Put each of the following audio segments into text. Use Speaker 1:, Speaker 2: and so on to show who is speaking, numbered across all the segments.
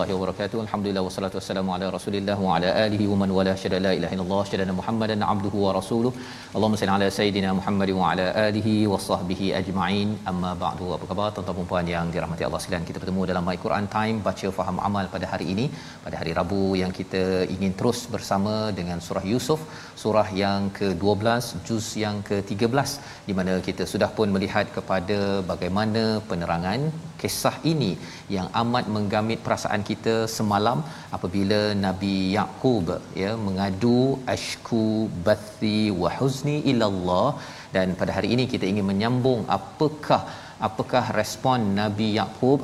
Speaker 1: Warahmatullahi wabarakatuh. Alhamdulillah wassalatu wassalamu ala Rasulillah wa ala alihi wa man wala syada la ilaha illallah syada Muhammadan abduhu wa rasuluh. Allahumma salli ala sayidina Muhammad wa ala alihi wa sahbihi ajma'in. Amma ba'du. Apa khabar tuan-tuan dan puan yang dirahmati Allah sekalian? Kita bertemu dalam My Quran Time baca faham amal pada hari ini, pada hari Rabu yang kita ingin terus bersama dengan surah Yusuf, surah yang ke-12, juz yang ke-13 di mana kita sudah pun melihat kepada bagaimana penerangan kisah ini yang amat menggamit perasaan kita semalam apabila Nabi Yaqub ya mengadu ashku bathi wa huzni ila Allah dan pada hari ini kita ingin menyambung apakah apakah respon Nabi Yaqub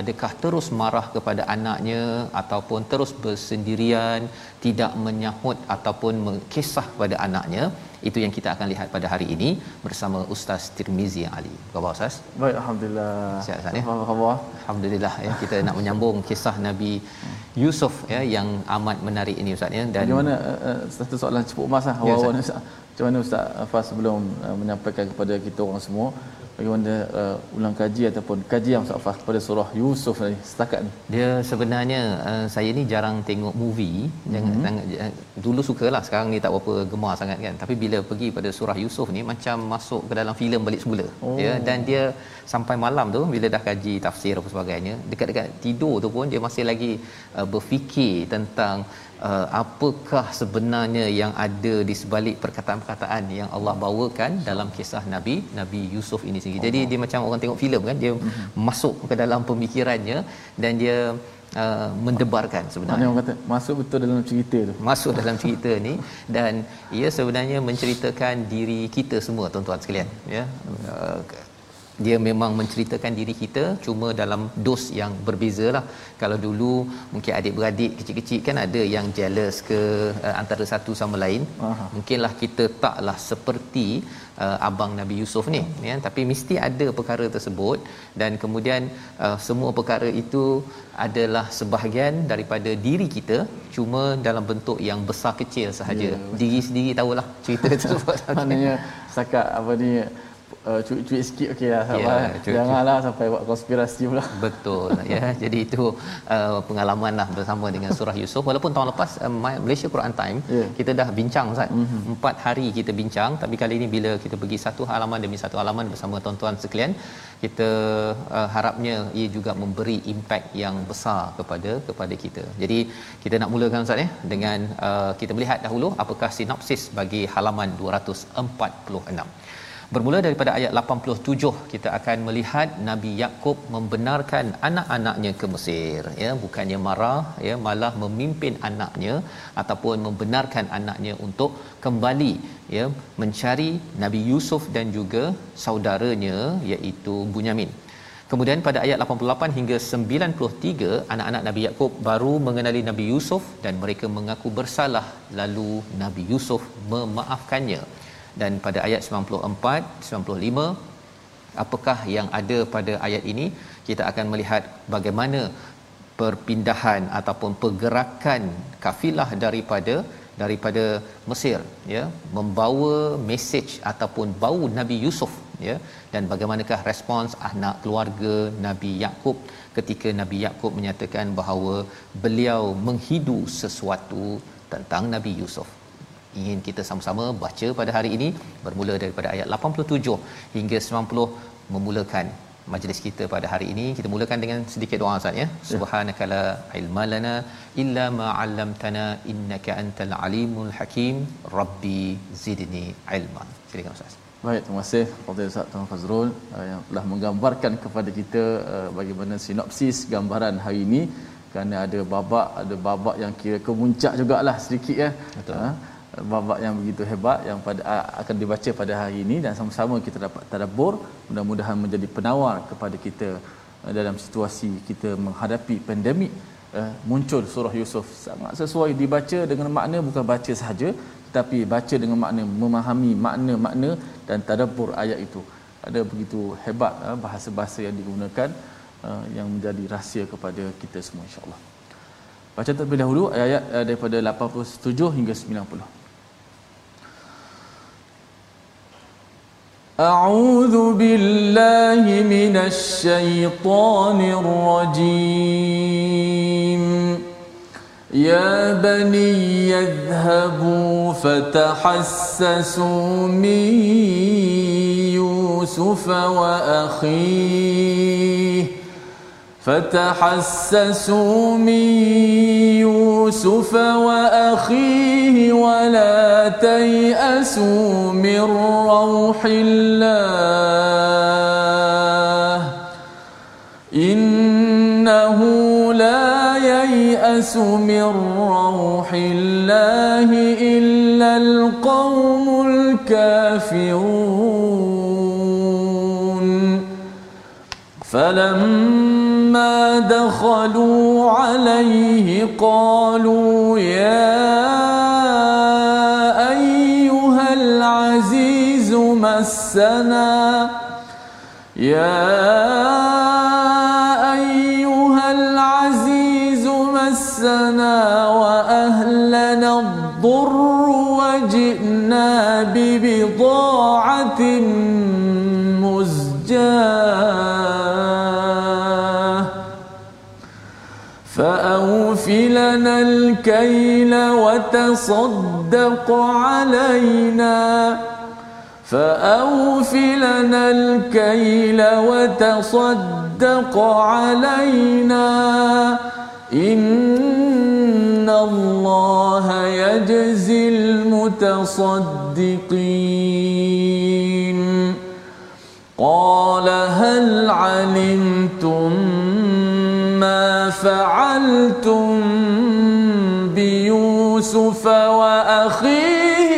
Speaker 1: adakah terus marah kepada anaknya ataupun terus bersendirian tidak menyahut ataupun mengkisah kepada anaknya itu yang kita akan lihat pada hari ini bersama Ustaz Tirmizi Ali. Apa khabar Ustaz?
Speaker 2: Baik alhamdulillah.
Speaker 1: Sihat Ustaz ya?
Speaker 2: Apa khabar?
Speaker 1: Alhamdulillah ya kita nak menyambung kisah Nabi Yusuf ya yang amat menarik ini Ustaz ya
Speaker 2: dan bagaimana uh, satu soalan cepat mas ah awal-awal ya, Ustaz. Macam mana Ustaz Fas sebelum uh, menyampaikan kepada kita orang semua bagaimana uh, ulang kaji ataupun kaji yang Ustaz Fas pada surah Yusuf ni setakat ni
Speaker 1: dia sebenarnya uh, saya ni jarang tengok movie jangan mm-hmm. dulu sukalah sekarang ni tak berapa gemar sangat kan tapi bila pergi pada surah Yusuf ni macam masuk ke dalam filem balik semula oh. ya dan dia sampai malam tu bila dah kaji tafsir apa sebagainya dekat-dekat tidur tu pun dia masih lagi uh, berfikir tentang uh, apakah sebenarnya yang ada di sebalik perkataan-perkataan yang Allah bawakan dalam kisah Nabi Nabi Yusuf ini sendiri. Jadi dia macam orang tengok filem kan dia mm-hmm. masuk ke dalam pemikirannya dan dia Uh, mendebarkan sebenarnya.
Speaker 2: Orang kata masuk betul dalam cerita tu.
Speaker 1: Masuk dalam cerita ni dan ia sebenarnya menceritakan diri kita semua tuan-tuan sekalian ya. Uh, dia memang menceritakan diri kita cuma dalam dos yang berbeza lah. Kalau dulu mungkin adik-beradik kecil-kecil kan ada yang jealous ke uh, antara satu sama lain Aha. mungkinlah kita taklah seperti uh, abang Nabi Yusuf ni ya. Tapi mesti ada perkara tersebut dan kemudian uh, semua perkara itu adalah sebahagian daripada diri kita cuma dalam bentuk yang besar kecil sahaja. Yeah, diri sendiri tahulah cerita tersebut.
Speaker 2: Maknanya setakat apa ni uh, cuit-cuit sikit okey lah. Sabar yeah, ya, janganlah sampai buat konspirasi pula.
Speaker 1: Betul. Ya jadi itu uh, pengalaman lah bersama dengan surah Yusuf walaupun tahun lepas uh, Malaysia Quran Time yeah. kita dah bincang Ustaz. Mm-hmm. empat hari kita bincang tapi kali ini bila kita pergi satu halaman demi satu halaman bersama tuan-tuan sekalian kita uh, harapnya ia juga memberi impak yang besar kepada kepada kita. Jadi kita nak mulakan Ustaz ya dengan uh, kita melihat dahulu apakah sinopsis bagi halaman 246 Bermula daripada ayat 87 kita akan melihat Nabi Yakub membenarkan anak-anaknya ke Mesir. Ya bukannya marah ya malah memimpin anaknya ataupun membenarkan anaknya untuk kembali ya mencari Nabi Yusuf dan juga saudaranya iaitu Bunyamin. Kemudian pada ayat 88 hingga 93 anak-anak Nabi Yakub baru mengenali Nabi Yusuf dan mereka mengaku bersalah. Lalu Nabi Yusuf memaafkannya dan pada ayat 94 95 apakah yang ada pada ayat ini? Kita akan melihat bagaimana perpindahan ataupun pergerakan kafilah daripada daripada Mesir ya. Membawa mesej ataupun bau Nabi Yusuf ya. Dan bagaimanakah respons anak keluarga Nabi Yakub ketika Nabi Yakub menyatakan bahawa beliau menghidu sesuatu tentang Nabi Yusuf ingin kita sama-sama baca pada hari ini bermula daripada ayat 87 hingga 90 memulakan majlis kita pada hari ini. Kita mulakan dengan sedikit doa Ustaz ya. Subhanakala ilma lana illa ma 'allamtana innaka antal alimul hakim. Rabbi zidni ilma silakan Ustaz.
Speaker 2: Baik, terima kasih kepada Ustaz Tuan Fazrul uh, yang telah menggambarkan kepada kita uh, bagaimana sinopsis gambaran hari ini. Kerana ada babak ada babak yang kira kemuncak jugalah sedikit ya. Betul. Uh, babak yang begitu hebat yang pada akan dibaca pada hari ini dan sama-sama kita dapat tadabbur mudah-mudahan menjadi penawar kepada kita uh, dalam situasi kita menghadapi pandemik uh, muncul surah Yusuf sangat sesuai dibaca dengan makna bukan baca sahaja tetapi baca dengan makna memahami makna-makna dan tadabbur ayat itu ada begitu hebat uh, bahasa-bahasa yang digunakan yang menjadi rahsia kepada kita semua insya-Allah. Baca terlebih dahulu ayat-ayat daripada 87 hingga 90. أعوذ بالله من الشيطان الرجيم. يا بني يذهبوا فتحسسوا من يوسف وأخيه. فتحسسوا من يوسف وأخيه ولا تيأسوا من روح الله إنه لا ييأس من روح الله إلا القوم الكافرون فلما دخلوا عليه قالوا يا أيها العزيز مسنا يا أيها العزيز مسنا وأهلنا الضر وجئنا ببضاعة لنا الكيل وتصدق علينا. فأوف لنا الكيل وتصدق علينا. إن الله يجزي المتصدقين. قال هل علمتم فعلتم بيوسف وأخيه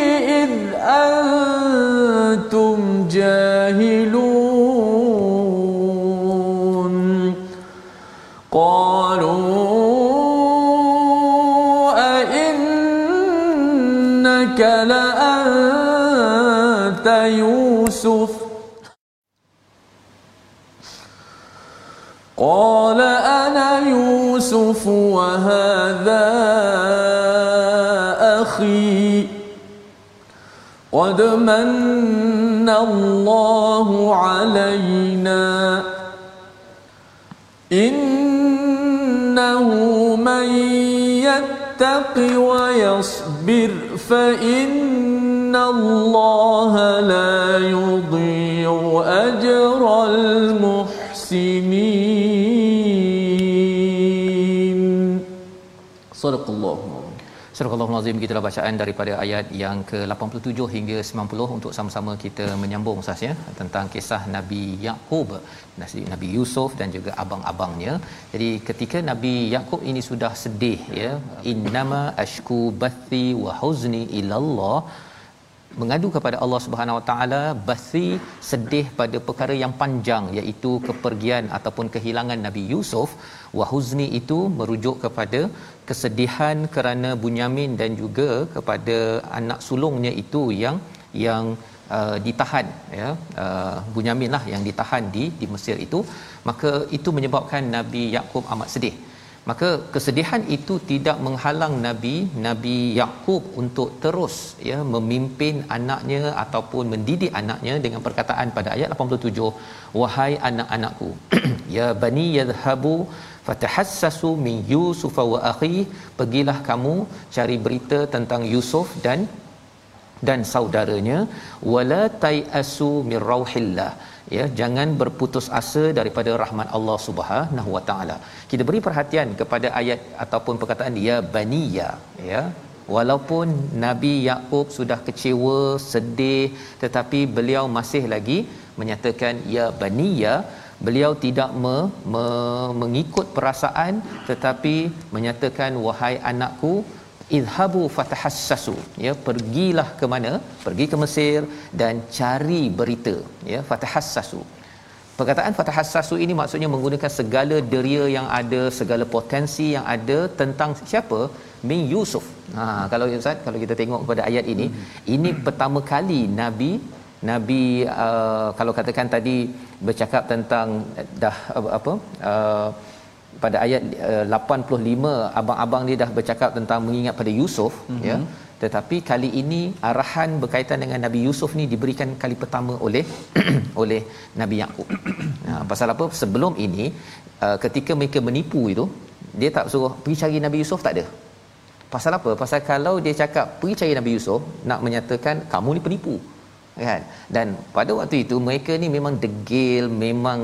Speaker 2: إذ أنتم جاهلون. قالوا أئنك لأنت يوسف؟ قال وهذا أخي قد من الله علينا إنه من يتق ويصبر فإن الله لا يضيع أجر المحسنين Sadaqallahu Surah Al-Azim kita bacaan daripada ayat yang ke-87 hingga 90 untuk sama-sama kita menyambung Ustaz ya tentang kisah Nabi Yakub, Nabi Yusuf dan juga abang-abangnya. Jadi ketika Nabi Yakub ini sudah sedih ya, innama ashku bathi wa huzni ilallah mengadu kepada Allah Subhanahu Wa Taala basi sedih pada perkara yang panjang iaitu kepergian ataupun kehilangan Nabi Yusuf. Wahuzni itu merujuk kepada kesedihan kerana Bunyamin dan juga kepada anak sulungnya itu yang yang uh, ditahan ya. Uh, Bunyamin lah yang ditahan di di Mesir itu. Maka itu menyebabkan Nabi Yakub amat sedih
Speaker 1: maka kesedihan itu tidak menghalang nabi nabi Yakub untuk terus ya memimpin anaknya ataupun mendidik anaknya dengan perkataan pada ayat 87 wahai anak-anakku ya bani yadhhabu fatahassasu min yusuf wa akhi pergilah kamu cari berita tentang Yusuf dan dan saudaranya wala tayasu mir rauhillah ya jangan berputus asa daripada rahmat Allah Subhanahu wa taala. Kita beri perhatian kepada ayat ataupun perkataan ya baniya ya. Walaupun nabi Yakub sudah kecewa sedih tetapi beliau masih lagi menyatakan ya baniya beliau tidak me, me, mengikut perasaan tetapi menyatakan wahai anakku idhabu fatahassasu. Ya pergilah ke mana? Pergi ke Mesir dan cari berita. Ya fatahassasu. Perkataan fatahassasu ini maksudnya menggunakan segala deria yang ada segala potensi yang ada tentang siapa? Min Yusuf. Ha kalau ustaz kalau kita tengok pada ayat ini hmm. ini pertama kali nabi nabi uh, kalau katakan tadi bercakap tentang dah apa uh, pada ayat uh, 85 abang-abang dia dah bercakap tentang mengingat pada Yusuf mm-hmm. ya tetapi kali ini arahan berkaitan dengan Nabi Yusuf ni diberikan kali pertama oleh oleh Nabi Yakub. Nah, pasal apa? Sebelum ini uh, ketika mereka menipu itu, dia tak suruh pergi cari Nabi Yusuf tak ada. Pasal apa? Pasal kalau dia cakap pergi cari Nabi Yusuf nak menyatakan kamu ni penipu kan? Dan pada waktu itu mereka ni memang degil memang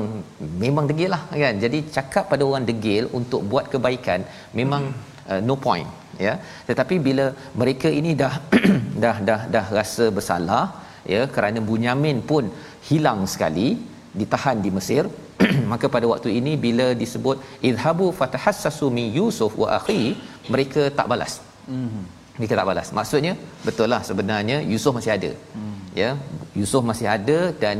Speaker 1: memang degil lah kan? Jadi cakap pada orang degil untuk buat kebaikan memang uh, no point ya? Tetapi bila mereka ini dah dah dah dah rasa bersalah ya? Kerana Bunyamin pun hilang sekali ditahan di Mesir maka pada waktu ini bila disebut idhabu fatahassasu min yusuf wa akhi mereka tak balas. Mm-hmm. Mereka tak balas. Maksudnya betul lah sebenarnya Yusuf masih ada. Mm ya Yusuf masih ada dan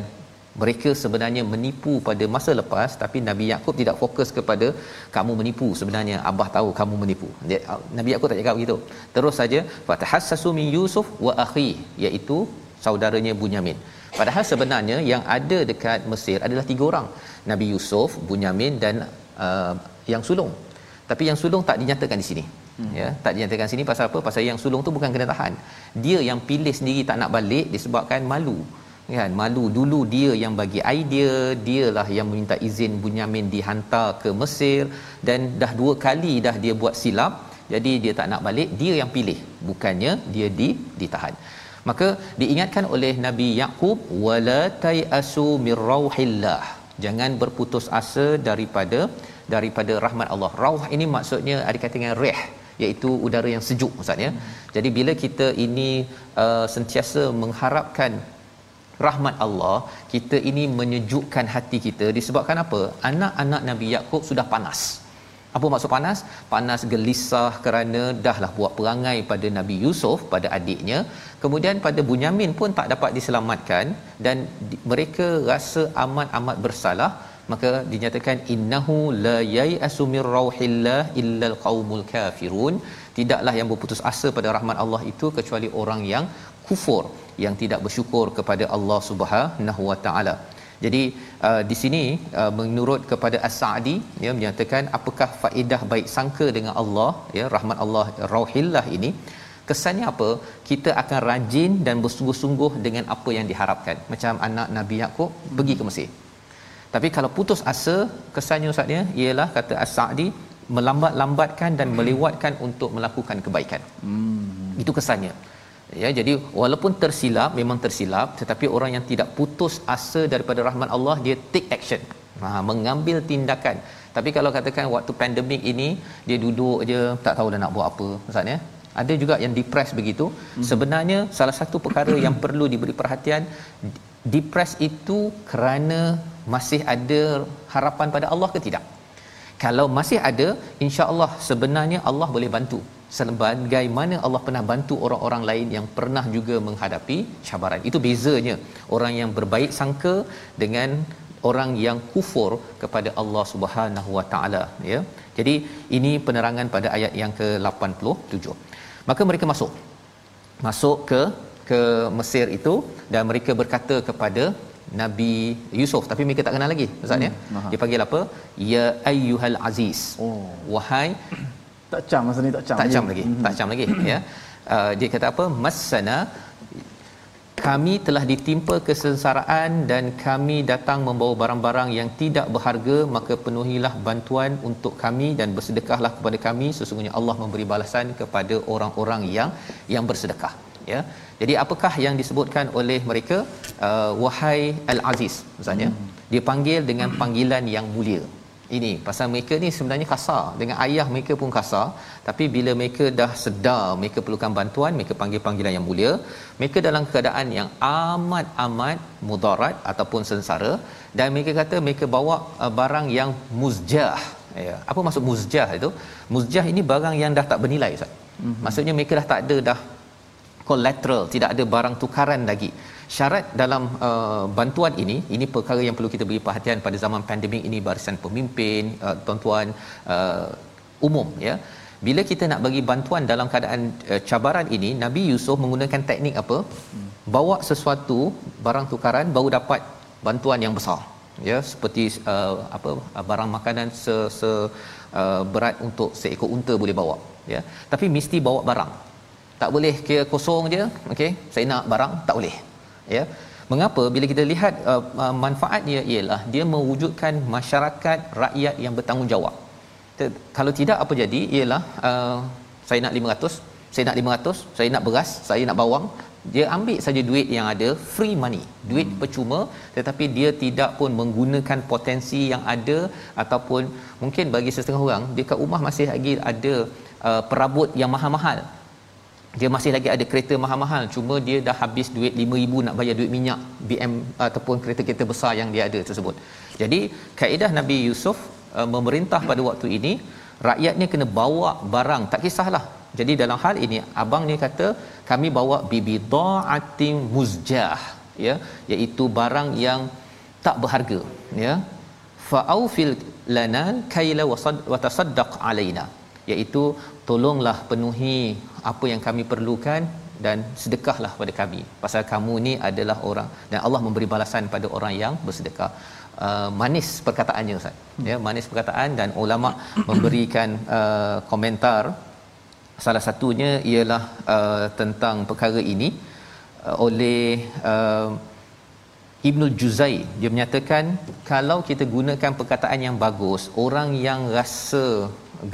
Speaker 1: mereka sebenarnya menipu pada masa lepas tapi Nabi Yakub tidak fokus kepada kamu menipu. Sebenarnya abah tahu kamu menipu. Dia, Nabi Yakub tak cakap begitu. Terus saja fatahassasu min Yusuf wa akhi iaitu saudaranya Bunyamin. Padahal sebenarnya yang ada dekat Mesir adalah tiga orang. Nabi Yusuf Bunyamin dan uh, yang sulung. Tapi yang sulung tak dinyatakan di sini hmm. ya tak dinyatakan sini pasal apa? Pasal yang sulung tu bukan kena tahan. Dia yang pilih sendiri tak nak balik disebabkan malu. Kan? Malu dulu dia yang bagi idea dialah yang meminta izin Bunyamin dihantar ke Mesir dan dah dua kali dah dia buat silap jadi dia tak nak balik dia yang pilih. Bukannya dia di ditahan. Maka diingatkan oleh Nabi Yakub wala tayasu mir rauhillah. Jangan berputus asa daripada daripada rahmat Allah. Rauh ini maksudnya ada kata dengan rih iaitu udara yang sejuk maksudnya. Hmm. Jadi bila kita ini uh, sentiasa mengharapkan rahmat Allah, kita ini menyejukkan hati kita disebabkan apa? Anak-anak Nabi Yakub sudah panas. Apa maksud panas? Panas gelisah kerana dahlah buat perangai pada Nabi Yusuf pada adiknya. Kemudian pada Bunyamin pun tak dapat diselamatkan dan mereka rasa amat-amat bersalah maka dinyatakan innahu la yai'asu mir rauhillah illal qaumul kafirun. Tidaklah yang berputus asa pada rahmat Allah itu kecuali orang yang kufur yang tidak bersyukur kepada Allah Subhanahu wa taala. Jadi uh, di sini uh, menurut kepada As-Sa'di ya menyatakan apakah faedah baik sangka dengan Allah ya rahmat Allah rauhillah ini? Kesannya apa? Kita akan rajin dan bersungguh-sungguh dengan apa yang diharapkan. Macam anak Nabi Yakub pergi ke Mesir tapi kalau putus asa, kesannya ustaznya ialah kata As-Sa'di melambat-lambatkan dan melewatkan untuk melakukan kebaikan. Hmm. Itu kesannya. Ya, jadi walaupun tersilap, memang tersilap, tetapi orang yang tidak putus asa daripada rahmat Allah, dia take action. Ha, mengambil tindakan. Tapi kalau katakan waktu pandemik ini, dia duduk je, tak tahu dah nak buat apa. Ustaznya, ada juga yang depressed begitu. Hmm. Sebenarnya salah satu perkara yang perlu diberi perhatian, depressed itu kerana masih ada harapan pada Allah ke tidak? Kalau masih ada insya-Allah sebenarnya Allah boleh bantu. Sebagaimana Allah pernah bantu orang-orang lain yang pernah juga menghadapi cabaran. Itu bezanya. Orang yang berbaik sangka dengan orang yang kufur kepada Allah Subhanahu Wa Taala ya. Jadi ini penerangan pada ayat yang ke-87. Maka mereka masuk. Masuk ke ke Mesir itu dan mereka berkata kepada Nabi Yusuf. Tapi mereka tak kenal lagi ustaz ya?
Speaker 2: Hmm,
Speaker 1: dia panggil apa? Ya ayyuhal aziz.
Speaker 2: Oh.
Speaker 1: wahai
Speaker 2: Tak cam masa ni tak cam.
Speaker 1: tak cam lagi tak cam lagi ya? Uh, dia kata apa? Masana kami telah ditimpa kesengsaraan dan kami datang membawa barang-barang yang tidak berharga maka penuhilah bantuan untuk kami dan bersedekahlah kepada kami. Sesungguhnya Allah memberi balasan kepada orang-orang yang yang bersedekah ya. Jadi apakah yang disebutkan oleh mereka? Uh, wahai al-aziz maksudnya hmm. dia panggil dengan panggilan yang mulia. Ini pasal mereka ni sebenarnya kasar. Dengan ayah mereka pun kasar. Tapi bila mereka dah sedar mereka perlukan bantuan mereka panggil panggilan yang mulia mereka dalam keadaan yang amat amat mudarat ataupun sengsara dan mereka kata mereka bawa uh, barang yang muzjah. Ya. Apa maksud muzjah itu? Muzjah ini barang yang dah tak bernilai ustaz. Mm-hmm. maksudnya mereka dah tak ada dah collateral tidak ada barang tukaran lagi. Syarat dalam uh, bantuan ini ini perkara yang perlu kita beri perhatian pada zaman pandemik ini barisan pemimpin uh, tuan-tuan uh, umum ya. Bila kita nak bagi bantuan dalam keadaan uh, cabaran ini Nabi Yusuf menggunakan teknik apa? Bawa sesuatu barang tukaran baru dapat bantuan yang besar ya. Seperti uh, apa uh, barang makanan se, uh, berat untuk seekor unta boleh bawa ya. Tapi mesti bawa barang tak boleh kira kosong je okey? Saya nak barang tak boleh ya? Mengapa? Bila kita lihat uh, uh, manfaatnya ialah dia mewujudkan masyarakat rakyat yang bertanggungjawab. Kalau tidak apa jadi? Ialah uh, saya nak 500 saya nak 500 saya nak beras saya nak bawang. Dia ambil saja duit yang ada free money. Duit hmm. percuma tetapi dia tidak pun menggunakan potensi yang ada ataupun mungkin bagi setengah orang dekat rumah masih lagi ada uh, perabot yang mahal-mahal dia masih lagi ada kereta mahal-mahal cuma dia dah habis duit 5000 nak bayar duit minyak BM ataupun kereta-kereta besar yang dia ada tersebut. Jadi kaedah Nabi Yusuf uh, memerintah pada waktu ini rakyatnya kena bawa barang tak kisahlah. Jadi dalam hal ini abang ni kata kami bawa bibidaatin muzjah ya iaitu barang yang tak berharga ya fa'aufil lana kaila wa tasaddaq alaina iaitu tolonglah penuhi apa yang kami perlukan dan sedekahlah pada kami. Pasal kamu ni adalah orang dan Allah memberi balasan pada orang yang bersedekah. Uh, manis perkataannya ustaz. Ya manis perkataan dan ulama memberikan uh, komentar. Salah satunya ialah uh, tentang perkara ini uh, oleh uh, Ibnul Juzai. Dia menyatakan kalau kita gunakan perkataan yang bagus orang yang rasa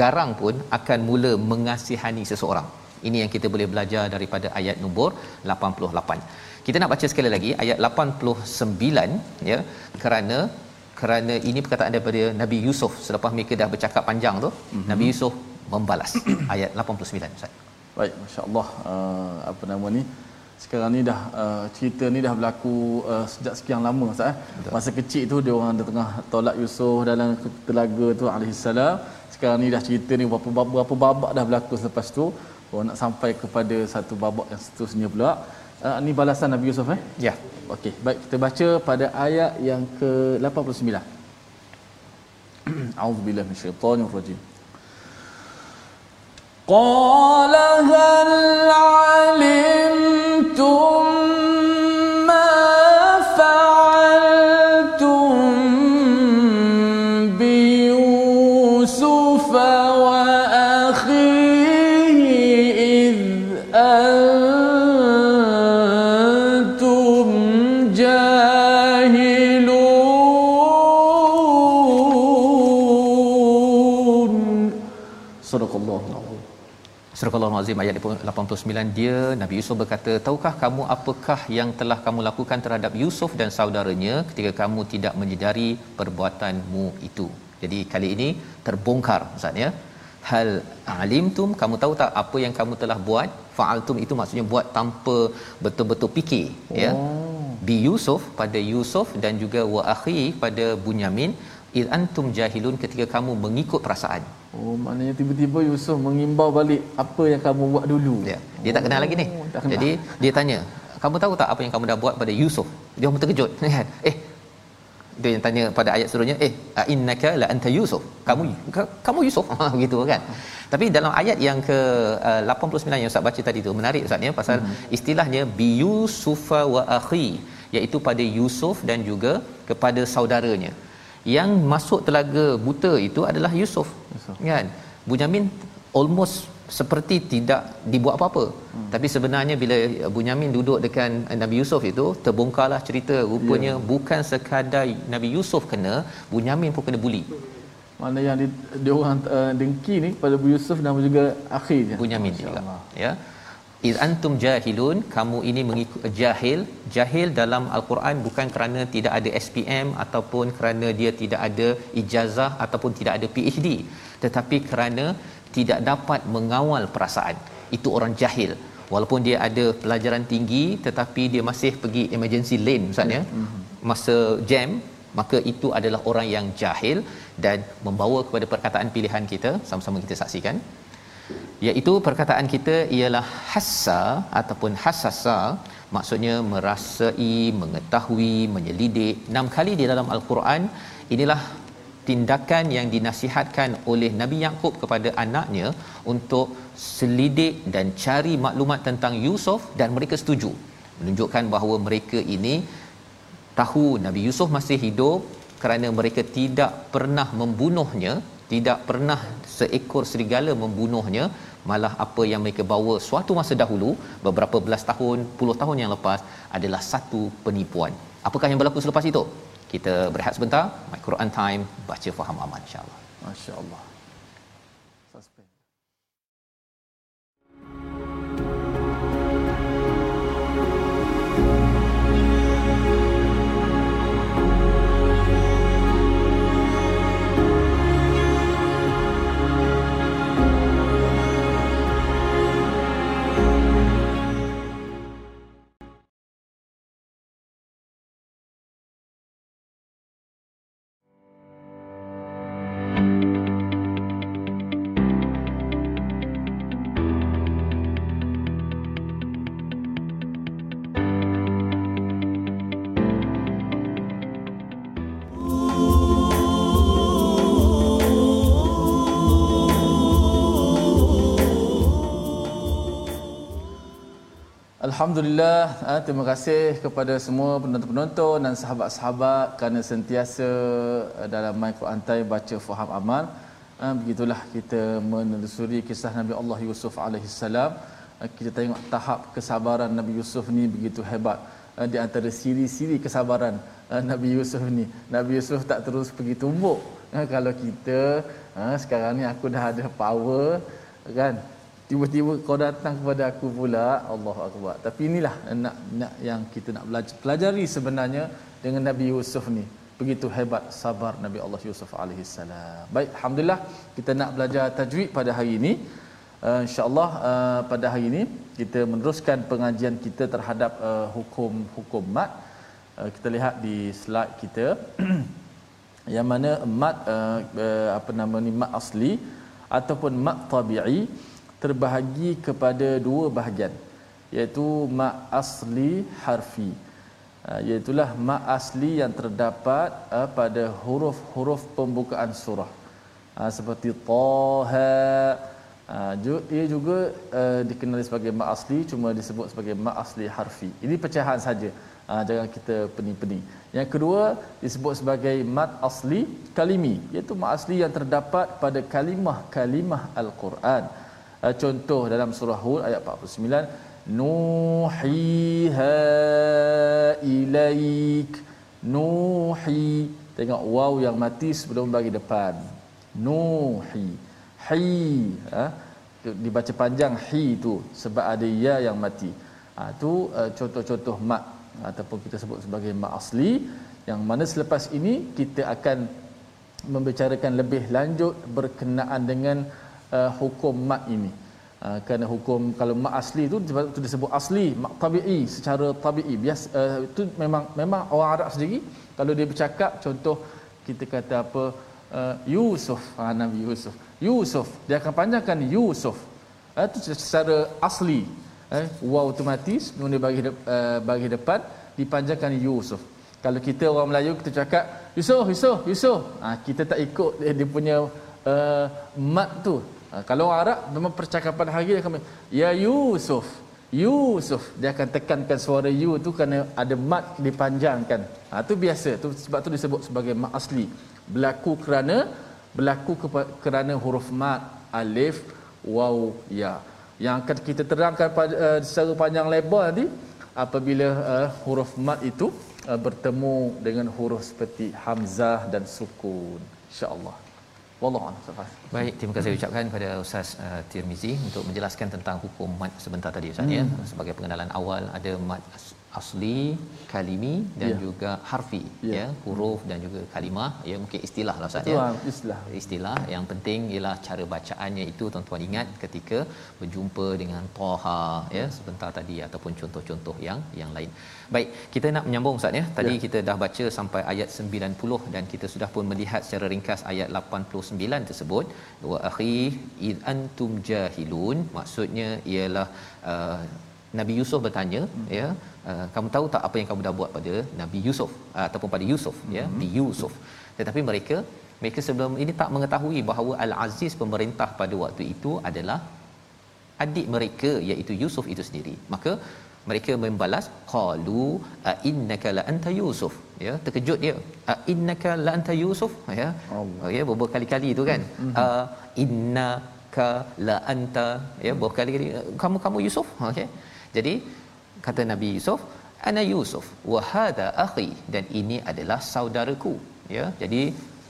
Speaker 1: garang pun akan mula mengasihani seseorang. Ini yang kita boleh belajar daripada ayat nombor 88 kita nak baca sekali lagi ayat 89 ya. Kerana kerana ini perkataan daripada Nabi Yusuf selepas mereka dah bercakap panjang tu mm-hmm. Nabi Yusuf membalas. Ayat 89 Ustaz.
Speaker 2: Baik, masya-Allah uh, apa nama ni? Sekarang ni dah uh, cerita ni dah berlaku uh, sejak sekian lama Ustaz. Eh? Masa kecil tu dia orang dah tengah tolak Yusuf dalam telaga tu alaihissalam. Sekarang ni dah cerita ni berapa berapa, berapa babak dah berlaku selepas tu. Oh nak sampai kepada satu babak yang seterusnya pula. Uh, ni balasan Nabi Yusuf eh?
Speaker 1: ya
Speaker 2: Okey, baik kita baca pada ayat yang ke-89. A'udzubillahi minasyaitonirrajim.
Speaker 3: قال هل علمتم
Speaker 1: Surah Al-Azim ayat 89 dia Nabi Yusuf berkata tahukah kamu apakah yang telah kamu lakukan terhadap Yusuf dan saudaranya ketika kamu tidak menyedari perbuatanmu itu? Jadi kali ini terbongkar Ustaz ya. Hal alimtum kamu tahu tak apa yang kamu telah buat? Fa'altum itu maksudnya buat tanpa betul-betul fikir oh. ya bi Yusuf pada Yusuf dan juga wa akhi pada Bunyamin id antum jahilun ketika kamu mengikut perasaan
Speaker 2: Oh, maknanya tiba-tiba Yusuf mengimbau balik apa yang kamu buat dulu.
Speaker 1: Ya. Dia tak kenal lagi ni.
Speaker 2: Oh, kenal.
Speaker 1: Jadi dia tanya, "Kamu tahu tak apa yang kamu dah buat pada Yusuf?" Dia pun terkejut. kan? eh dia yang tanya pada ayat seterusnya, "Eh, innaka la anta Yusuf?" Kamu ka- kamu Yusuf. Begitu kan. Tapi dalam ayat yang ke uh, 89 yang Ustaz baca tadi tu menarik Ustaz ya pasal hmm. istilahnya bi Yusufa wa akhi iaitu pada Yusuf dan juga kepada saudaranya yang masuk telaga buta itu adalah Yusuf, Yusuf. kan? Bunyamin almost seperti tidak dibuat apa-apa. Hmm. tapi sebenarnya bila Bunyamin duduk dengan Nabi Yusuf itu terbongkarlah cerita rupanya yeah. bukan sekadar Nabi Yusuf kena Bunyamin pun kena buli.
Speaker 2: Mana yang di, dia orang uh, dengki ni pada Bu Yusuf dan juga akhirnya
Speaker 1: Bunyamin juga ya iz antum jahilun kamu ini mengikut jahil. Jahil dalam al-Quran bukan kerana tidak ada SPM ataupun kerana dia tidak ada ijazah ataupun tidak ada PhD tetapi kerana tidak dapat mengawal perasaan. Itu orang jahil. Walaupun dia ada pelajaran tinggi tetapi dia masih pergi emergency lane misalnya mm-hmm. masa jam maka itu adalah orang yang jahil dan membawa kepada perkataan pilihan kita sama-sama kita saksikan iaitu perkataan kita ialah hassa ataupun hassasa maksudnya merasai mengetahui menyelidik. Enam kali di dalam al-Quran inilah tindakan yang dinasihatkan oleh Nabi Yakub kepada anaknya untuk selidik dan cari maklumat tentang Yusuf dan mereka setuju. Menunjukkan bahawa mereka ini tahu Nabi Yusuf masih hidup kerana mereka tidak pernah membunuhnya tidak pernah seekor serigala membunuhnya. Malah apa yang mereka bawa suatu masa dahulu beberapa belas tahun puluh tahun yang lepas adalah satu penipuan. Apakah yang berlaku selepas itu? Kita berehat sebentar. My Quran time. Baca faham aman insyaallah.
Speaker 2: Masyaallah Alhamdulillah, ah, terima kasih kepada semua penonton-penonton dan sahabat-sahabat kerana sentiasa ah, dalam My Quran Time baca faham amal. Ah, begitulah kita menelusuri kisah Nabi Allah Yusuf salam. Kita tengok tahap kesabaran Nabi Yusuf ni begitu hebat. Di antara siri-siri kesabaran Nabi Yusuf ni. Nabi Yusuf tak terus pergi tumbuk. Kalau kita sekarang ni aku dah ada power kan tiba-tiba kau datang kepada aku pula Allahu akbar. Tapi inilah nak nak yang kita nak belajar pelajari sebenarnya dengan Nabi Yusuf ni. Begitu hebat sabar Nabi Allah Yusuf alaihi salam. Baik alhamdulillah kita nak belajar tajwid pada hari ini. Uh, insyaallah uh, pada hari ini kita meneruskan pengajian kita terhadap uh, hukum hukum mat. Uh, kita lihat di slide kita. Yang mana mat uh, uh, apa nama ni mat asli ataupun mat tabi'i terbahagi kepada dua bahagian iaitu mak asli harfi. Ha, iaitulah mak asli yang terdapat uh, pada huruf-huruf pembukaan surah. Uh, seperti taha ia juga dikenali sebagai mak asli cuma disebut sebagai mak asli harfi. Ini pecahan saja. Jangan kita pening-pening. Yang kedua disebut sebagai mat asli kalimi iaitu mak asli yang terdapat pada kalimah-kalimah al-Quran uh, contoh dalam surah Hud ayat 49 nuhiha ilaik. Nuhi. Tengok waw yang mati sebelum bagi depan. Nuhi. Hi. Ha? dibaca panjang hi tu sebab ada ya yang mati. Ha, tu uh, contoh-contoh mak ataupun kita sebut sebagai mak asli yang mana selepas ini kita akan membicarakan lebih lanjut berkenaan dengan uh, hukum mat ini. Uh, kerana hukum kalau mat asli itu itu disebut asli mat tabi'i secara tabi'i. Bias uh, itu memang memang orang Arab sendiri kalau dia bercakap contoh kita kata apa uh, Yusuf ha, Nabi Yusuf. Yusuf dia akan panjangkan Yusuf. Uh, itu secara asli. Eh waw otomatis dia bagi uh, bagi depan dipanjangkan Yusuf. Kalau kita orang Melayu kita cakap Yusuf Yusuf Yusuf. Ha, kita tak ikut dia, dia punya uh, mat tu Ha, kalau orang Arab memang percakapan hari dia akan ya Yusuf Yusuf dia akan tekankan suara you tu kerana ada mat dipanjangkan. Ha tu biasa tu sebab tu disebut sebagai mat asli. Berlaku kerana berlaku kerana huruf mat alif waw ya. Yang akan kita terangkan pada uh, secara panjang lebar nanti apabila uh, huruf mat itu uh, bertemu dengan huruf seperti hamzah dan sukun. Insya-Allah. Wallahu a'lam.
Speaker 1: Baik, terima kasih ucapkan kepada Ustaz uh, Tirmizi untuk menjelaskan tentang hukum mat sebentar tadi Ustaz ya.
Speaker 2: Hmm.
Speaker 1: Sebagai pengenalan awal ada mat asli, kalimi dan
Speaker 2: Ya.
Speaker 1: juga harfi
Speaker 2: Ya.
Speaker 1: ya, huruf dan juga kalimah ya mungkin istilah lah Ustaz
Speaker 2: Itu
Speaker 1: ya.
Speaker 2: ah, istilah.
Speaker 1: Istilah yang penting ialah cara bacaannya itu tuan-tuan ingat ketika berjumpa dengan Taha ya sebentar tadi ataupun contoh-contoh yang yang lain. Baik, kita nak menyambung Ustaz ya. Tadi
Speaker 2: Ya.
Speaker 1: kita dah baca sampai ayat 90 dan kita sudah pun melihat secara ringkas ayat 89 tersebut wa akhi id antum jahilun maksudnya ialah uh, Nabi Yusuf bertanya hmm. ya uh, kamu tahu tak apa yang kamu dah buat pada Nabi Yusuf uh, ataupun pada Yusuf hmm. ya di Yusuf? Tetapi mereka mereka sebelum ini tak mengetahui bahawa Al-Aziz pemerintah pada waktu itu adalah adik mereka iaitu Yusuf itu sendiri. Maka mereka membalas qalu a innaka la anta yusuf. Ya terkejut dia a innaka la anta yusuf? Ya
Speaker 2: Allah.
Speaker 1: ya beberapa kali-kali tu kan. A innaka la anta ya beberapa kali-kali kamu kamu Yusuf? Okey jadi kata Nabi Yusuf ana Yusuf wa hadha akhi. Dan ini adalah saudaraku ya. Jadi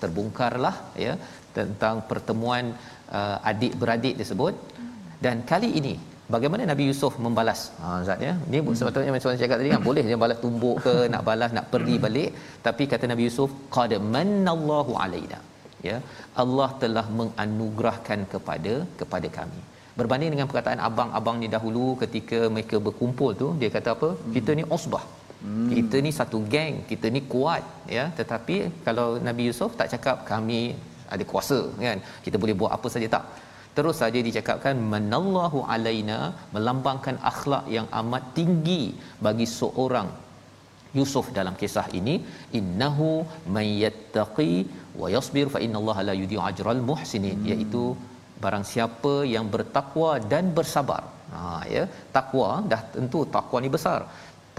Speaker 1: terbongkarlah ya tentang pertemuan uh, adik beradik tersebut. Dan kali ini bagaimana Nabi Yusuf membalas? Ha Ustaz ya. Ni hmm. sebetulnya macam saya cakap tadi kan boleh dia balas tumbuk ke nak balas nak pergi balik. Tapi kata Nabi Yusuf qad manallahu alaina ya Allah telah menganugerahkan kepada kepada kami berbanding dengan perkataan abang-abang ni dahulu ketika mereka berkumpul tu dia kata apa kita ni usbah Hmm. Kita ni satu geng, kita ni kuat ya. Tetapi kalau Nabi Yusuf tak cakap kami ada kuasa kan. Kita boleh buat apa saja tak. Terus saja dicakapkan manallahu alaina melambangkan akhlak yang amat tinggi bagi seorang Yusuf dalam kisah ini innahu may yattaqi wa yasbir fa innallaha la yudhi'u ajral muhsinin hmm. iaitu barang siapa yang bertakwa dan bersabar. Ha ya, takwa dah tentu takwa ni besar.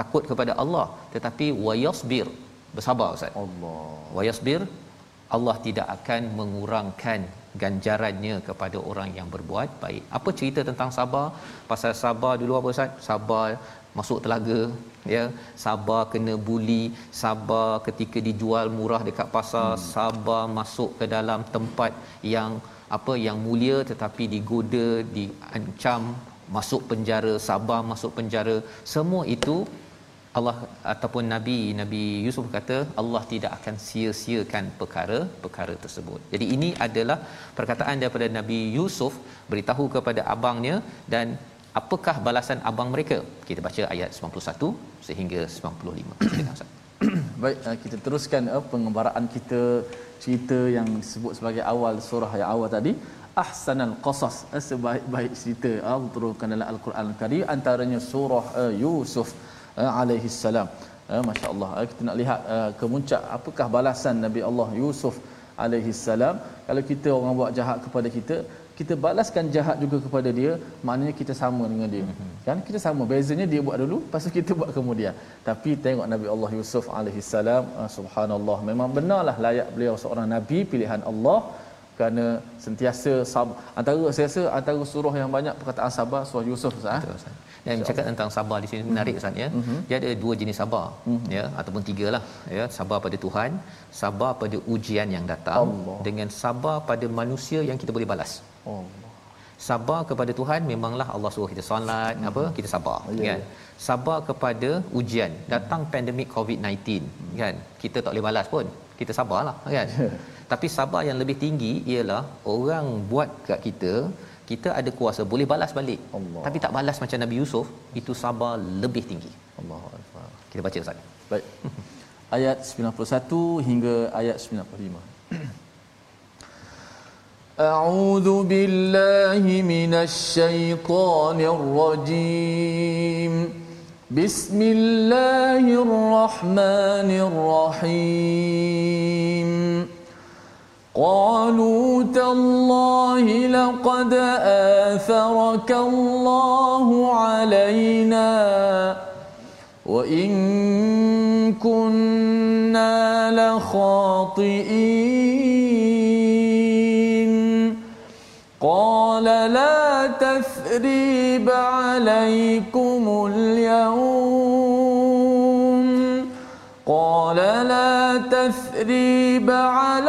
Speaker 1: Takut kepada Allah tetapi wayasbir bersabar ustaz.
Speaker 2: Allah.
Speaker 1: Wayasbir Allah tidak akan mengurangkan ganjarannya kepada orang yang berbuat baik. Apa cerita tentang sabar? Pasal sabar dulu apa ustaz? Sabar masuk telaga ya sabar kena buli sabar ketika dijual murah dekat pasar hmm. sabar masuk ke dalam tempat yang apa yang mulia tetapi digoda diancam masuk penjara sabar masuk penjara semua itu Allah ataupun Nabi Nabi Yusuf kata Allah tidak akan sia-siakan perkara-perkara tersebut. Jadi ini adalah perkataan daripada Nabi Yusuf beritahu kepada abangnya dan apakah balasan abang mereka? Kita baca ayat 91 sehingga 95. Silakan Ustaz.
Speaker 2: Baik, uh, kita teruskan uh, pengembaraan kita cerita yang disebut sebagai awal surah yang awal tadi. Ahsanal qasas, uh, sebaik-baik cerita Allah turunkan dalam Al-Quran Al-Karim antaranya surah uh, Yusuf uh, alaihi salam. Uh, Masya-Allah. Uh, kita nak lihat uh, kemuncak apakah balasan Nabi Allah Yusuf alaihi salam kalau kita orang buat jahat kepada kita kita balaskan jahat juga kepada dia maknanya kita sama dengan dia. Mm-hmm. kan? Kita sama. Bezanya dia buat dulu lepas tu kita buat kemudian. Tapi tengok Nabi Allah Yusuf alaihi salam uh, subhanallah memang benarlah layak beliau seorang nabi pilihan Allah kerana sentiasa sabar antara saya rasa antara surah yang banyak perkataan sabar surah Yusuf Ustaz
Speaker 1: Betul, Ustaz. Dan cakap tentang sabar di sini menarik Ustaz ya. Mm-hmm. Dia ada dua jenis sabar mm-hmm. ya ataupun tiga lah ya. Sabar pada Tuhan, sabar pada ujian yang datang
Speaker 2: Allah.
Speaker 1: dengan sabar pada manusia yang kita boleh balas.
Speaker 2: Allah
Speaker 1: Sabar kepada Tuhan memanglah Allah suruh kita solat mm-hmm. apa kita sabar
Speaker 2: Ya,
Speaker 1: kan. Sabar kepada ujian, datang mm-hmm. pandemik COVID-19 mm-hmm. kan. Kita tak boleh balas pun. Kita sabarlah kan. Tapi sabar yang lebih tinggi ialah orang buat kat kita kita ada kuasa boleh balas balik
Speaker 2: Allah.
Speaker 1: tapi tak balas macam Nabi Yusuf itu sabar lebih tinggi
Speaker 2: Allahu akbar
Speaker 1: kita baca Ustaz
Speaker 2: Baik. Ayat 91 hingga ayat 95. أعوذ بالله من الشيطان الرجيم بسم الله الرحمن الرحيم قالوا تالله لقد آثرك الله علينا وإن كنا لخاطئين. قال لا تثريب عليكم اليوم. قال لا تثريب عليكم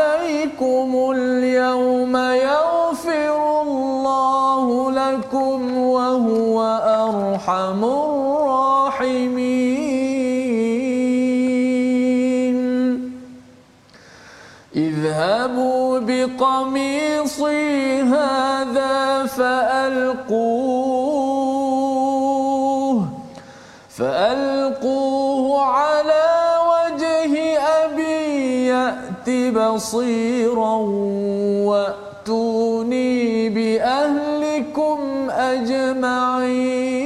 Speaker 2: اليوم يغفر الله لكم وهو أرحم الراحمين. اذهبوا بقميصي هذا فألقوه بصيرا واتوني باهلكم اجمعين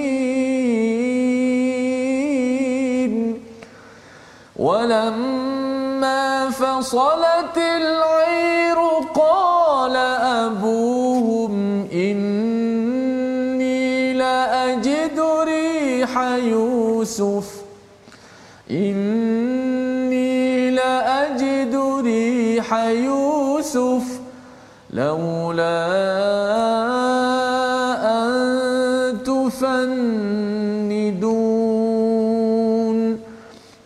Speaker 2: ولما فصل لولا أن تفندون.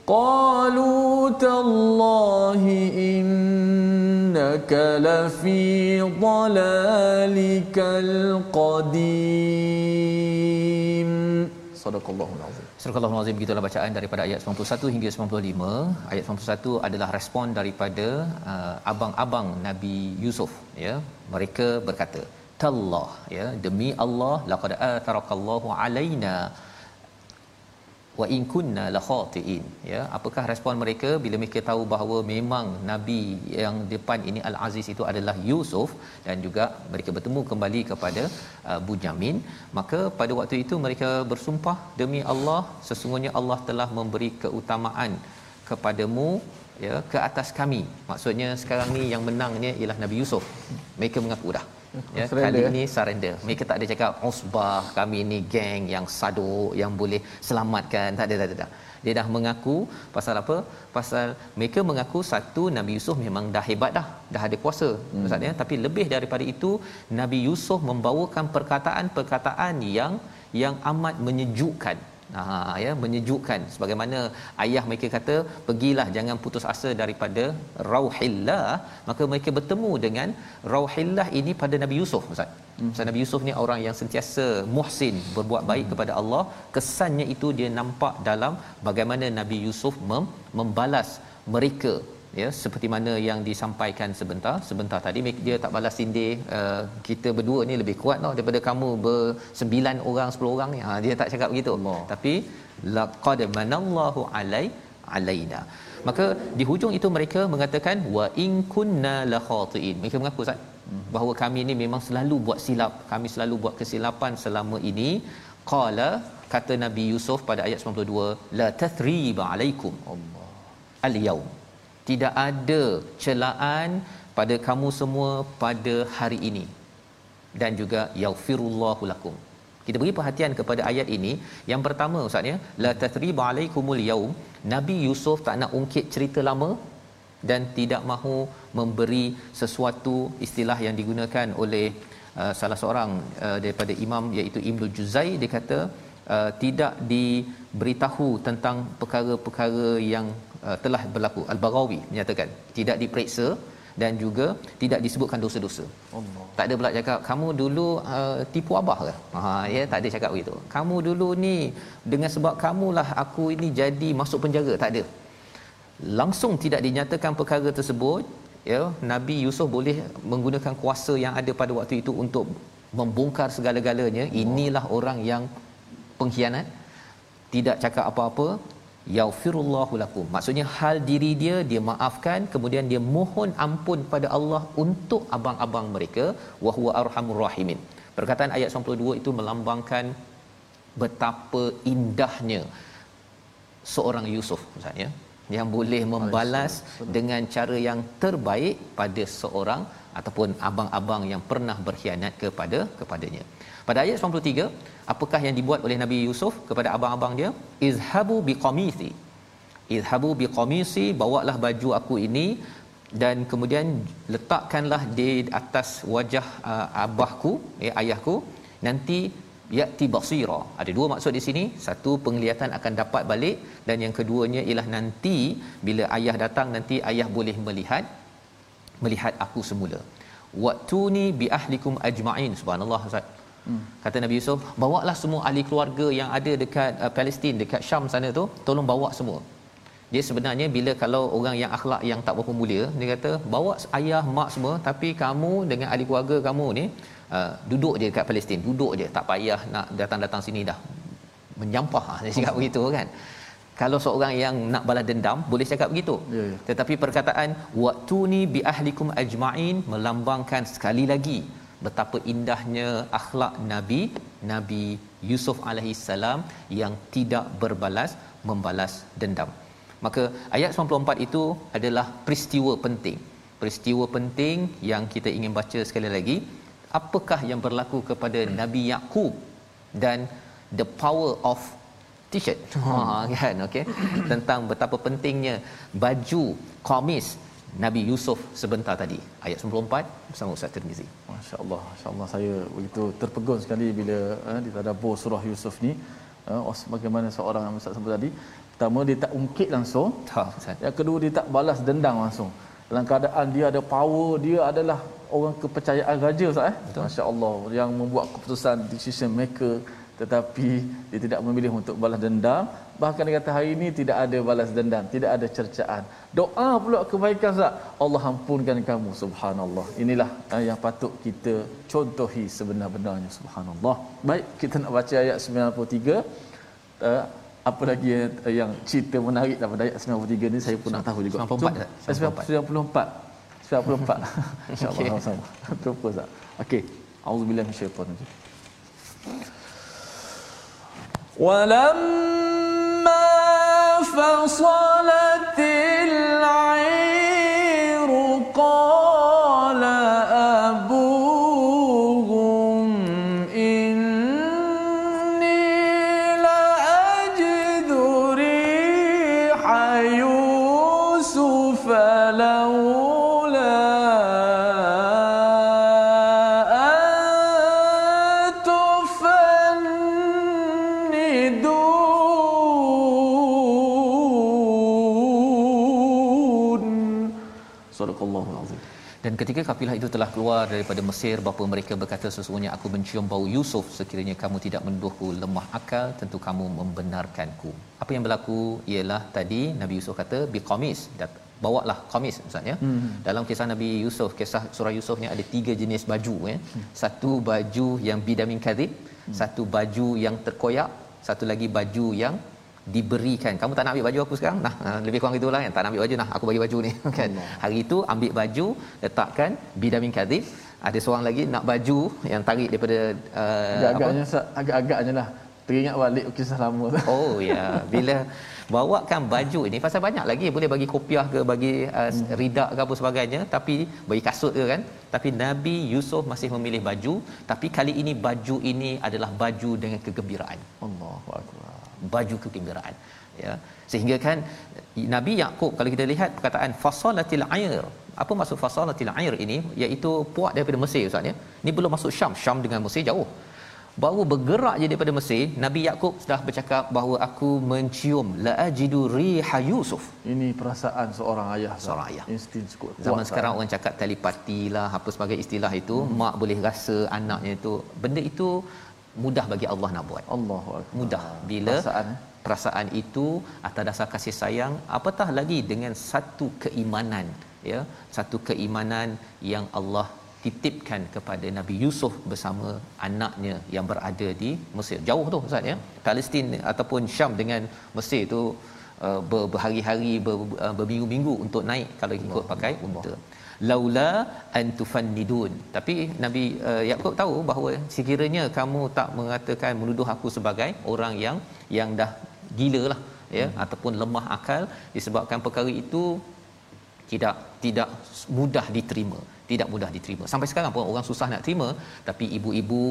Speaker 2: قالوا تالله إنك لفي ضلالك القديم. صدق الله العظيم.
Speaker 1: Surah Al-Azim begitulah bacaan daripada ayat 91 hingga 95. Ayat 91 adalah respon daripada uh, abang-abang Nabi Yusuf ya. Mereka berkata, "Tallah ya, demi Allah laqad atharakallahu alaina wa in kunna la khatiin. Ya apakah respon mereka bila mereka tahu bahawa memang nabi yang depan ini al aziz itu adalah Yusuf dan juga mereka bertemu kembali kepada uh, Bunyamin maka pada waktu itu mereka bersumpah demi Allah sesungguhnya Allah telah memberi keutamaan kepadamu ya ke atas kami. Maksudnya sekarang ni yang menangnya ialah Nabi Yusuf. Mereka mengaku dah ya
Speaker 4: Surrender,
Speaker 1: kali ini surrender. Mereka tak ada cakap usbah kami ni geng yang saduk yang boleh selamatkan. Tak ada tak ada tak dia dah mengaku pasal apa? Pasal mereka mengaku satu Nabi Yusuf memang dah hebat dah. Dah ada kuasa hmm. maksudnya. Tapi lebih daripada itu Nabi Yusuf membawakan perkataan-perkataan yang yang amat menyejukkan Ha ya menyejukkan sebagaimana ayah mereka kata pergilah jangan putus asa daripada rauhillah maka mereka bertemu dengan rauhillah ini pada Nabi Yusuf Ustaz. Hmm. Ustaz Nabi Yusuf ni orang yang sentiasa muhsin berbuat baik hmm. kepada Allah kesannya itu dia nampak dalam bagaimana Nabi Yusuf mem- membalas mereka ya seperti mana yang disampaikan sebentar. Sebentar tadi dia tak balas sindir uh, kita berdua ni lebih kuat tau daripada kamu bersembilan orang sepuluh orang ni. Ha, dia tak cakap begitu. Allah. tapi laqad manallahu alai alaina. Maka di hujung itu mereka mengatakan wa in kunna la khatiin mereka mengaku Ustaz bahawa kami ni memang selalu buat silap. Kami selalu buat kesilapan selama ini. Qala kata Nabi Yusuf pada ayat 92 la tathriba alaikum Allah. al-yaum tidak ada celaan pada kamu semua pada hari ini. Dan juga yaghfirullahu lakum. Kita beri perhatian kepada ayat ini. Yang pertama ustaz ya la tathriba alaikumul yaum. Nabi yusuf tak nak ungkit cerita lama dan tidak mahu memberi sesuatu istilah yang digunakan oleh uh, salah seorang uh, daripada imam iaitu Ibnu Juzai. Dia kata uh, tidak diberitahu tentang perkara-perkara yang uh, telah berlaku Al-Baghawi menyatakan tidak diperiksa dan juga tidak disebutkan dosa-dosa. Allah. Tak ada pula cakap kamu dulu uh, tipu abah ke? Ha ya tak ada cakap begitu. Kamu dulu ni dengan sebab kamulah aku ini jadi masuk penjara, tak ada. Langsung tidak dinyatakan perkara tersebut, ya Nabi Yusuf boleh menggunakan kuasa yang ada pada waktu itu untuk membongkar segala-galanya. Inilah orang yang pengkhianat tidak cakap apa-apa yaghfirullahu lakum. Maksudnya hal diri dia dia maafkan kemudian dia mohon ampun pada Allah untuk abang-abang mereka. Wa huwa arhamur rahimin. Perkataan ayat 92 itu melambangkan betapa indahnya seorang Yusuf ustaz ya. Yang boleh membalas dengan cara yang terbaik pada seorang ataupun abang-abang yang pernah berkhianat kepada kepadanya. Pada ayat 93, apakah yang dibuat oleh Nabi Yusuf kepada abang-abang dia? Izhabu biqamisi. Izhabu biqamisi, bawalah baju aku ini dan kemudian letakkanlah di atas wajah uh, abahku, eh, ayahku. Nanti yati basira. Ada dua maksud di sini. Satu penglihatan akan dapat balik dan yang keduanya ialah nanti bila ayah datang nanti ayah boleh melihat melihat aku semula. Waktuni bi ahlikum ajma'in. Subhanallah Ustaz. Hmm. Kata Nabi Yusuf, bawalah semua ahli keluarga yang ada dekat uh, Palestin, dekat Syam sana tu, tolong bawa semua. Dia sebenarnya bila kalau orang yang akhlak yang tak berapa mulia, dia kata, bawa ayah, mak semua, tapi kamu dengan ahli keluarga kamu ni, uh, duduk je dekat Palestin, duduk je, tak payah nak datang-datang sini dah. Menyampah, dia cakap oh. begitu kan kalau seorang yang nak balas dendam boleh cakap begitu. Ya, ya. tetapi perkataan waktuni bi ahlikum ajmain melambangkan sekali lagi betapa indahnya akhlak nabi nabi Yusuf alaihi salam yang tidak berbalas membalas dendam. Maka ayat 94 itu adalah peristiwa penting. Peristiwa penting yang kita ingin baca sekali lagi. Apakah yang berlaku kepada nabi Yakub dan the power of t-shirt ha kan? Okey. Tentang betapa pentingnya baju komis Nabi Yusuf sebentar tadi. Ayat 94 bersama Ustaz Tirmizi.
Speaker 2: Masya-Allah, masya-Allah. Saya begitu terpegun sekali bila eh, ditadabbur surah Yusuf ni. Eh, oh, bagaimana seorang yang Ustaz sebut tadi? Pertama dia tak ungkit langsung. Ustaz. yang kedua dia tak balas dendam langsung. Dalam keadaan dia ada power dia adalah orang kepercayaan raja Ustaz eh? masya-Allah. Yang membuat keputusan decision maker tetapi dia tidak memilih untuk balas dendam. Bahkan dia kata hari ini tidak ada balas dendam tidak ada cercaan. Doa pula kebaikan sah Allah ampunkan kamu subhanallah. Inilah uh, yang patut kita contohi sebenar-benarnya subhanallah. Baik kita nak baca ayat 93 uh, eh, apa lagi yang, uh, yang cerita menarik daripada ayat 93 ni saya pun nak tahu juga.
Speaker 1: 94
Speaker 2: 94 94 94 insyaallah sama terus okey. Auzubillahi minasyaitanir
Speaker 3: ولما فصلت
Speaker 1: ketika kafilah itu telah keluar daripada Mesir, bapa mereka berkata sesungguhnya aku mencium bau Yusuf sekiranya kamu tidak menuduhku lemah akal, tentu kamu membenarkanku. Apa yang berlaku ialah tadi Nabi Yusuf kata biqamis, bawalah qamis ustaz ya. Hmm. Dalam kisah Nabi Yusuf, kisah surah Yusuf ni ada tiga jenis baju ya. Hmm. Satu baju yang bidamin kadhib, hmm. satu baju yang terkoyak, satu lagi baju yang diberikan. Kamu tak nak ambil baju aku sekarang? Nah lebih kurang gitulah kan tak nak ambil baju nah aku bagi baju ni. Kan? Hari itu ambil baju letakkan bidamin kadhib ada seorang lagi nak baju yang tarik daripada
Speaker 2: uh, agak-agaknya agak-agaknya lah. Teringat balik kisah lama
Speaker 1: oh ya. Bila bawakan baju ini pasal banyak lagi. Boleh bagi kopiah ke bagi uh, ridak ke apa sebagainya. Tapi bagi kasut ke kan? Tapi Nabi Yusuf masih memilih baju. Tapi kali ini baju ini adalah baju dengan kegembiraan.
Speaker 2: Allahu akbar
Speaker 1: baju kegembiraan ya. Sehingga kan Nabi Yakub kalau kita lihat perkataan fasalatil air apa maksud fasalatil air ini? Iaitu puak daripada Mesir ustaz ya. Ni belum masuk Syam. Syam dengan Mesir jauh. Baru bergerak je daripada Mesir Nabi Yakub sudah bercakap bahawa aku mencium la ajidu riha Yusuf.
Speaker 2: Ini perasaan seorang ayah
Speaker 1: seorang ayah.
Speaker 2: Instin cukup
Speaker 1: zaman sekarang orang cakap telepati lah apa sebagai istilah itu hmm. mak boleh rasa anaknya itu. Benda itu mudah bagi Allah nak buat.
Speaker 2: Allahu
Speaker 1: Mudah bila perasaan eh? perasaan itu atas dasar kasih sayang apatah lagi dengan satu keimanan ya satu keimanan yang Allah titipkan kepada Nabi Yusuf bersama anaknya yang berada di Mesir. Jauh tu Ustaz ya. Palestin ataupun Syam dengan Mesir tu uh, berhari-hari ber, uh, berminggu-minggu untuk naik kalau ikut pakai unta. Allah laula antufannidun tapi nabi uh, Yakub tahu bahawa sekiranya kamu tak mengatakan menuduh aku sebagai orang yang yang dah gila lah ya ataupun lemah akal disebabkan perkara itu tidak tidak mudah diterima tidak mudah diterima. Sampai sekarang pun orang susah nak terima tapi ibu-ibu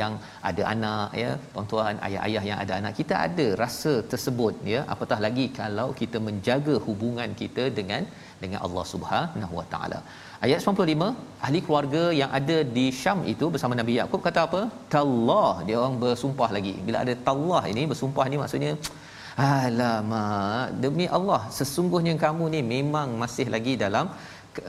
Speaker 1: yang ada anak ya tuan-tuan ayah-ayah yang ada anak kita ada rasa tersebut ya. Apatah lagi kalau kita menjaga hubungan kita dengan dengan Allah Subhanahu Wa Taala. Ayat 95 ahli keluarga yang ada di Syam itu bersama Nabi Yakub kata apa? Tallah. Dia orang bersumpah lagi. Bila ada tallah ini bersumpah ni maksudnya Alamak, demi Allah, sesungguhnya kamu ni memang masih lagi dalam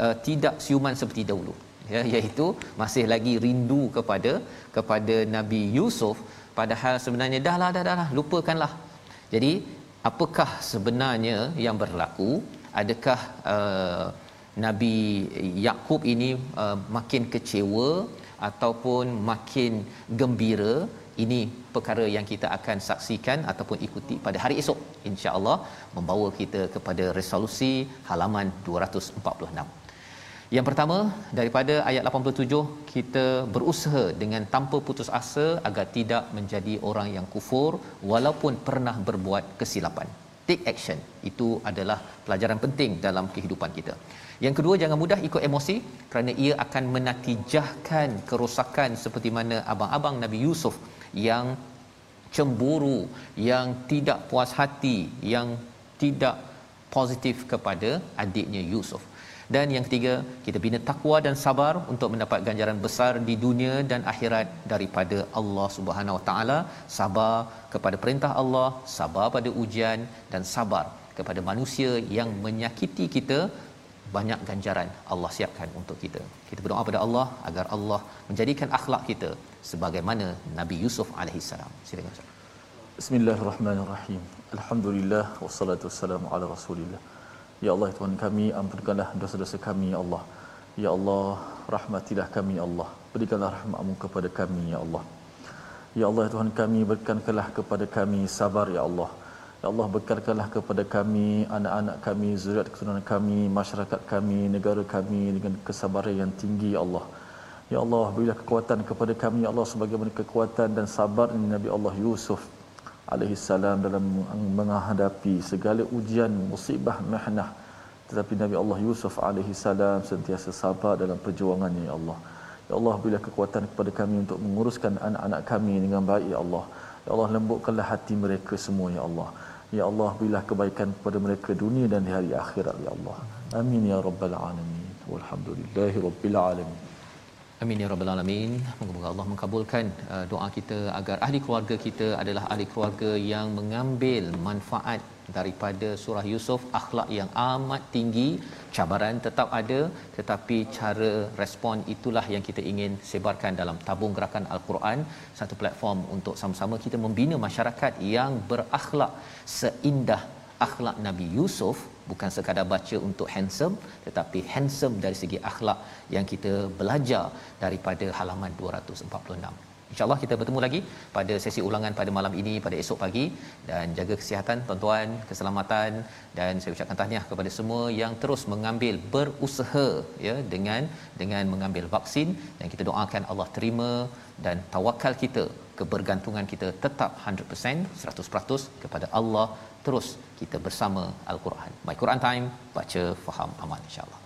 Speaker 1: uh, tidak siuman seperti dahulu. Ya, iaitu masih lagi rindu kepada kepada Nabi Yusuf padahal sebenarnya dah lah dah dah, dah lupakanlah. Jadi, apakah sebenarnya yang berlaku? Adakah uh, Nabi Yakub ini uh, makin kecewa ataupun makin gembira ini perkara yang kita akan saksikan ataupun ikuti pada hari esok insya-Allah membawa kita kepada resolusi halaman 246. Yang pertama daripada ayat 87 kita berusaha dengan tanpa putus asa agar tidak menjadi orang yang kufur walaupun pernah berbuat kesilapan. Take action itu adalah pelajaran penting dalam kehidupan kita. Yang kedua jangan mudah ikut emosi kerana ia akan menatijahkan kerosakan seperti mana abang-abang Nabi Yusuf yang cemburu, yang tidak puas hati, yang tidak positif kepada adiknya Yusuf. Dan yang ketiga, kita bina takwa dan sabar untuk mendapat ganjaran besar di dunia dan akhirat daripada Allah Subhanahu Wa Taala. Sabar kepada perintah Allah, sabar pada ujian dan sabar kepada manusia yang menyakiti kita banyak ganjaran Allah siapkan untuk kita. Kita berdoa pada Allah agar Allah menjadikan akhlak kita sebagaimana Nabi Yusuf alaihi salam. Silakan Ustaz.
Speaker 2: Bismillahirrahmanirrahim. Alhamdulillah wassalatu wassalamu ala Rasulillah. Ya Allah Tuhan kami ampunkanlah dosa-dosa kami ya Allah. Ya Allah rahmatilah kami ya Allah. Berikanlah rahmatmu kepada kami ya Allah. Ya Allah Tuhan kami berikanlah kepada kami sabar ya Allah. Ya Allah berkatkanlah kepada kami, anak-anak kami, zuriat keturunan kami, masyarakat kami, negara kami dengan kesabaran yang tinggi ya Allah. Ya Allah berilah kekuatan kepada kami ya Allah sebagaimana kekuatan dan sabar Nabi Allah Yusuf alaihi salam dalam menghadapi segala ujian, musibah, mahnah. Tetapi Nabi Allah Yusuf alaihi salam sentiasa sabar dalam perjuangannya ya Allah. Ya Allah berilah kekuatan kepada kami untuk menguruskan anak-anak kami dengan baik ya Allah. Ya Allah lembutkanlah hati mereka semua ya Allah. Ya Allah berilah kebaikan kepada mereka dunia dan di hari akhirat ya Allah. Amin ya rabbal alamin. Walhamdulillahi rabbil alamin.
Speaker 1: Amin ya rabbal alamin. Moga-moga Allah mengabulkan uh, doa kita agar ahli keluarga kita adalah ahli keluarga yang mengambil manfaat daripada surah Yusuf akhlak yang amat tinggi cabaran tetap ada tetapi cara respon itulah yang kita ingin sebarkan dalam tabung gerakan al-Quran satu platform untuk sama-sama kita membina masyarakat yang berakhlak seindah akhlak Nabi Yusuf bukan sekadar baca untuk handsome tetapi handsome dari segi akhlak yang kita belajar daripada halaman 246 InsyaAllah kita bertemu lagi pada sesi ulangan pada malam ini pada esok pagi dan jaga kesihatan tuan-tuan, keselamatan dan saya ucapkan tahniah kepada semua yang terus mengambil berusaha ya dengan dengan mengambil vaksin dan kita doakan Allah terima dan tawakal kita kebergantungan kita tetap 100% 100% kepada Allah terus kita bersama al-Quran. My Quran Time baca faham aman insya-Allah.